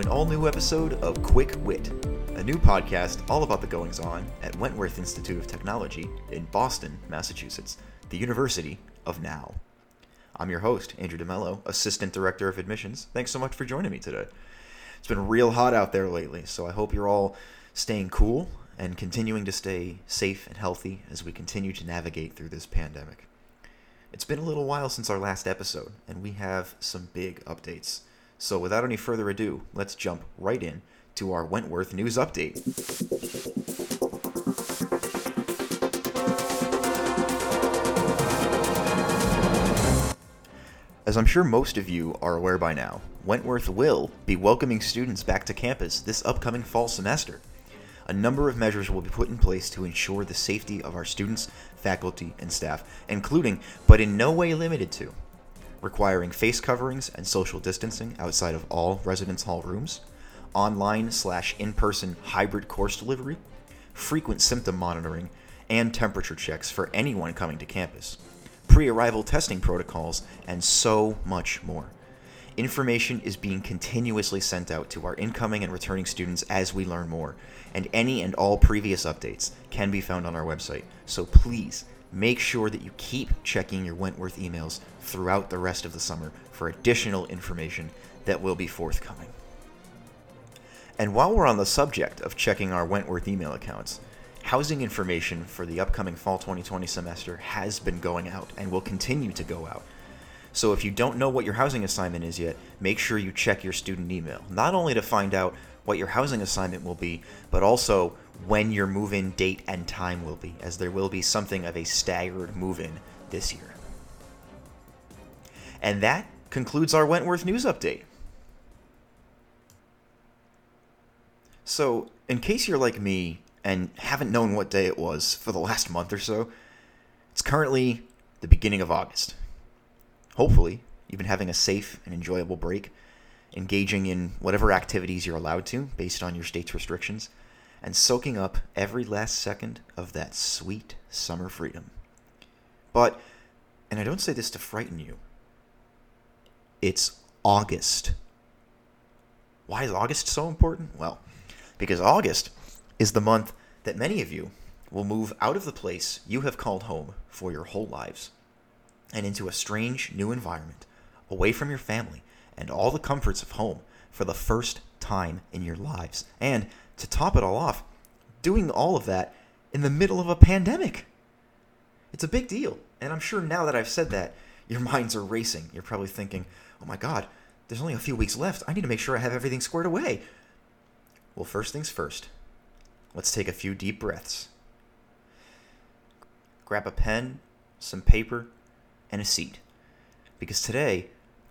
an all new episode of Quick Wit, a new podcast all about the goings on at Wentworth Institute of Technology in Boston, Massachusetts, the University of Now. I'm your host, Andrew DeMello, Assistant Director of Admissions. Thanks so much for joining me today. It's been real hot out there lately, so I hope you're all staying cool and continuing to stay safe and healthy as we continue to navigate through this pandemic. It's been a little while since our last episode, and we have some big updates. So, without any further ado, let's jump right in to our Wentworth News Update. As I'm sure most of you are aware by now, Wentworth will be welcoming students back to campus this upcoming fall semester a number of measures will be put in place to ensure the safety of our students, faculty, and staff, including, but in no way limited to, requiring face coverings and social distancing outside of all residence hall rooms, online slash in person hybrid course delivery, frequent symptom monitoring, and temperature checks for anyone coming to campus, pre arrival testing protocols, and so much more. Information is being continuously sent out to our incoming and returning students as we learn more, and any and all previous updates can be found on our website. So please make sure that you keep checking your Wentworth emails throughout the rest of the summer for additional information that will be forthcoming. And while we're on the subject of checking our Wentworth email accounts, housing information for the upcoming fall 2020 semester has been going out and will continue to go out. So if you don't know what your housing assignment is yet, make sure you check your student email, not only to find out what your housing assignment will be, but also when your move in date and time will be, as there will be something of a staggered move in this year. And that concludes our Wentworth News Update. So, in case you're like me and haven't known what day it was for the last month or so, it's currently the beginning of August hopefully, you've been having a safe and enjoyable break, engaging in whatever activities you're allowed to based on your state's restrictions, and soaking up every last second of that sweet summer freedom. But, and I don't say this to frighten you, it's August. Why is August so important? Well, because August is the month that many of you will move out of the place you have called home for your whole lives and into a strange new environment, away from your family and all the comforts of home for the first time in your lives. And to top it all off, doing all of that in the middle of a pandemic. It's a big deal. And I'm sure now that I've said that, your minds are racing. You're probably thinking, oh my God, there's only a few weeks left. I need to make sure I have everything squared away. Well, first things first, let's take a few deep breaths. Grab a pen, some paper, and a seat. Because today,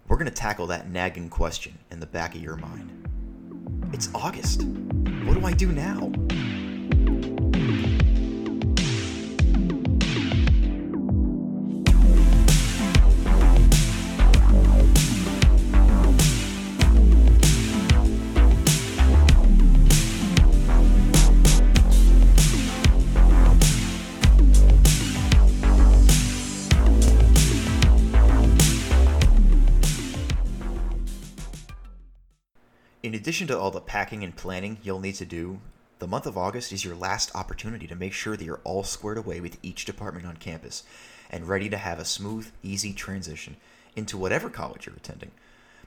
we're going to tackle that nagging question in the back of your mind. It's August. What do I do now? In addition to all the packing and planning you'll need to do, the month of August is your last opportunity to make sure that you're all squared away with each department on campus and ready to have a smooth, easy transition into whatever college you're attending.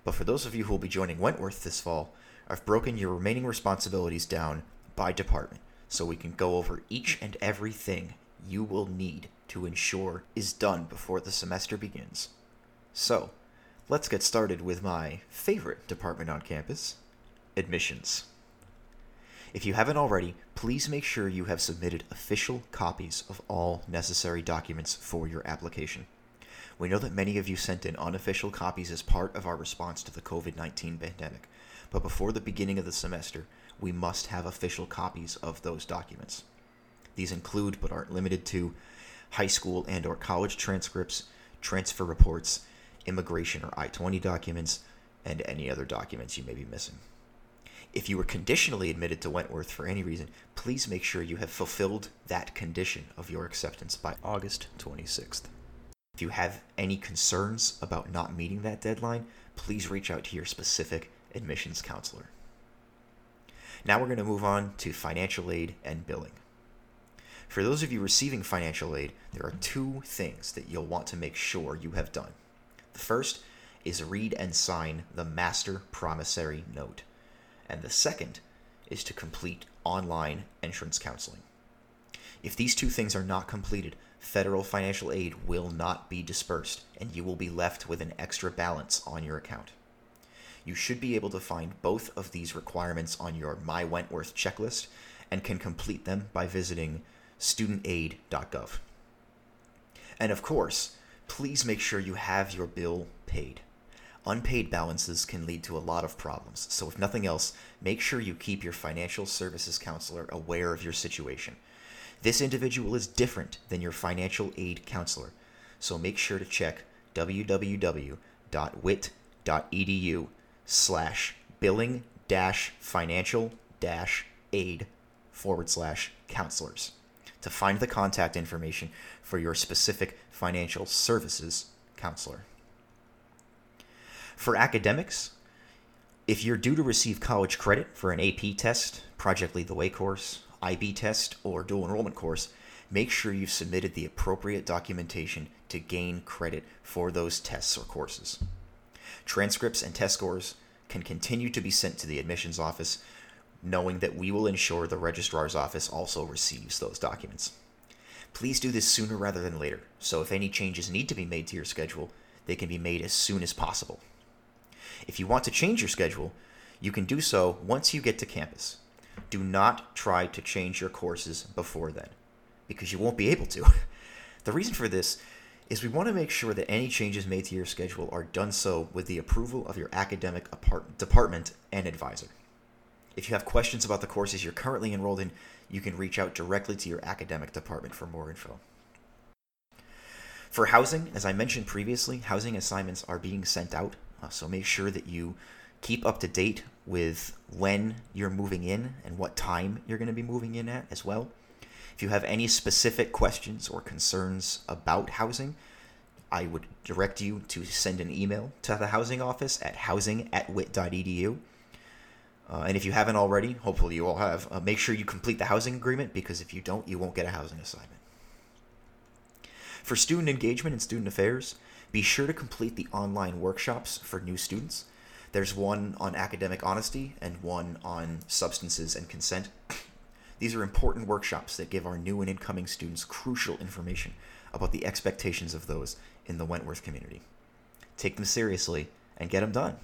But for those of you who will be joining Wentworth this fall, I've broken your remaining responsibilities down by department so we can go over each and everything you will need to ensure is done before the semester begins. So, let's get started with my favorite department on campus admissions. If you haven't already, please make sure you have submitted official copies of all necessary documents for your application. We know that many of you sent in unofficial copies as part of our response to the COVID 19 pandemic, but before the beginning of the semester, we must have official copies of those documents. These include, but aren't limited to, high school and or college transcripts, transfer reports, immigration or I-20 documents, and any other documents you may be missing. If you were conditionally admitted to Wentworth for any reason, please make sure you have fulfilled that condition of your acceptance by August 26th. If you have any concerns about not meeting that deadline, please reach out to your specific admissions counselor. Now we're going to move on to financial aid and billing. For those of you receiving financial aid, there are two things that you'll want to make sure you have done. The first is read and sign the master promissory note, and the second is to complete online entrance counseling. If these two things are not completed, federal financial aid will not be dispersed, and you will be left with an extra balance on your account. You should be able to find both of these requirements on your My Wentworth checklist and can complete them by visiting studentaid.gov. And of course, please make sure you have your bill paid. Unpaid balances can lead to a lot of problems, so if nothing else, make sure you keep your financial services counselor aware of your situation. This individual is different than your financial aid counselor, so make sure to check www.wit.edu slash billing dash financial dash aid forward slash counselors to find the contact information for your specific financial services counselor. For academics, if you're due to receive college credit for an AP test, Project Lead the Way course, IB test, or dual enrollment course, make sure you've submitted the appropriate documentation to gain credit for those tests or courses. Transcripts and test scores can continue to be sent to the admissions office, knowing that we will ensure the registrar's office also receives those documents. Please do this sooner rather than later, so if any changes need to be made to your schedule, they can be made as soon as possible. If you want to change your schedule, you can do so once you get to campus. Do not try to change your courses before then, because you won't be able to. the reason for this is we want to make sure that any changes made to your schedule are done so with the approval of your academic department and advisor. If you have questions about the courses you're currently enrolled in, you can reach out directly to your academic department for more info. For housing, as I mentioned previously, housing assignments are being sent out, uh, so make sure that you keep up to date with when you're moving in and what time you're going to be moving in at as well. If you have any specific questions or concerns about housing, I would direct you to send an email to the housing office at housing at wit.edu. Uh, and if you haven't already, hopefully you all have, uh, make sure you complete the housing agreement because if you don't, you won't get a housing assignment. For student engagement and student affairs, be sure to complete the online workshops for new students. There's one on academic honesty and one on substances and consent. These are important workshops that give our new and incoming students crucial information about the expectations of those in the Wentworth community. Take them seriously and get them done.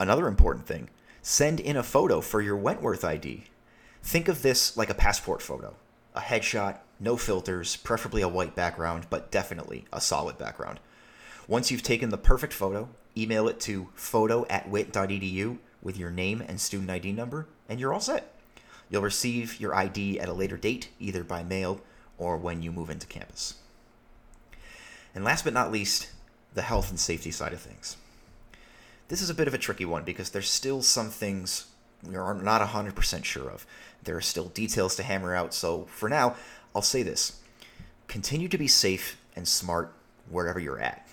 Another important thing send in a photo for your Wentworth ID. Think of this like a passport photo a headshot, no filters, preferably a white background, but definitely a solid background. Once you've taken the perfect photo, email it to photo at wit.edu with your name and student ID number, and you're all set. You'll receive your ID at a later date, either by mail or when you move into campus. And last but not least, the health and safety side of things. This is a bit of a tricky one because there's still some things we are not 100% sure of. There are still details to hammer out, so for now, I'll say this continue to be safe and smart wherever you're at.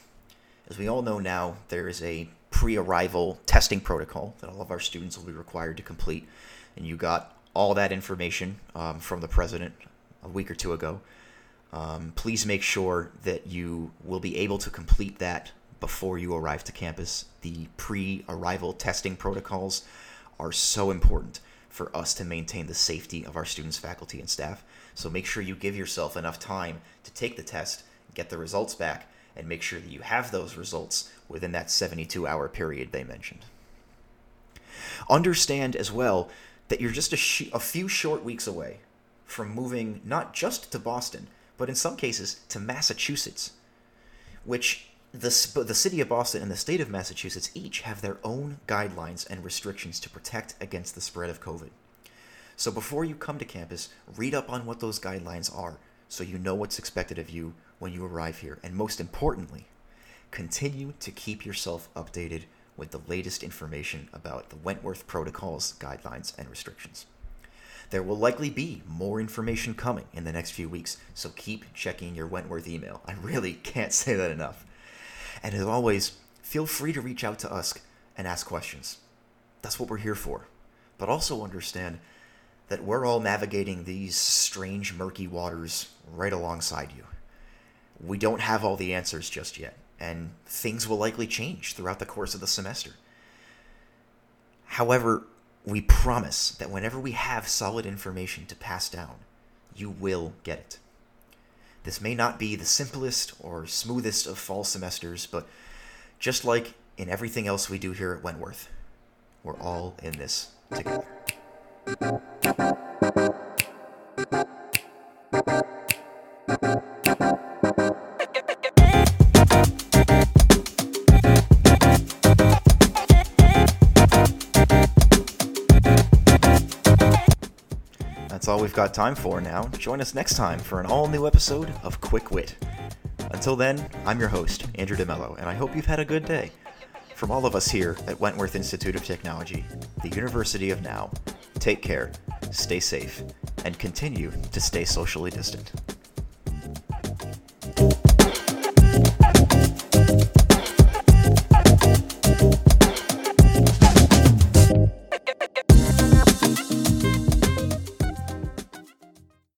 As we all know now, there is a pre arrival testing protocol that all of our students will be required to complete, and you got all that information um, from the president a week or two ago. Um, please make sure that you will be able to complete that before you arrive to campus. The pre arrival testing protocols are so important for us to maintain the safety of our students, faculty, and staff. So make sure you give yourself enough time to take the test, get the results back, and make sure that you have those results within that 72 hour period they mentioned. Understand as well that you're just a, sh- a few short weeks away from moving not just to Boston, but in some cases to Massachusetts, which the, the city of Boston and the state of Massachusetts each have their own guidelines and restrictions to protect against the spread of COVID. So before you come to campus, read up on what those guidelines are so you know what's expected of you when you arrive here. And most importantly, continue to keep yourself updated with the latest information about the Wentworth protocols, guidelines, and restrictions. There will likely be more information coming in the next few weeks, so keep checking your Wentworth email. I really can't say that enough. And as always, feel free to reach out to us and ask questions. That's what we're here for. But also understand that we're all navigating these strange, murky waters right alongside you. We don't have all the answers just yet, and things will likely change throughout the course of the semester. However, we promise that whenever we have solid information to pass down, you will get it. This may not be the simplest or smoothest of fall semesters, but just like in everything else we do here at Wentworth, we're all in this together. We've got time for now. Join us next time for an all new episode of Quick Wit. Until then, I'm your host, Andrew DeMello, and I hope you've had a good day. From all of us here at Wentworth Institute of Technology, the University of Now, take care, stay safe, and continue to stay socially distant.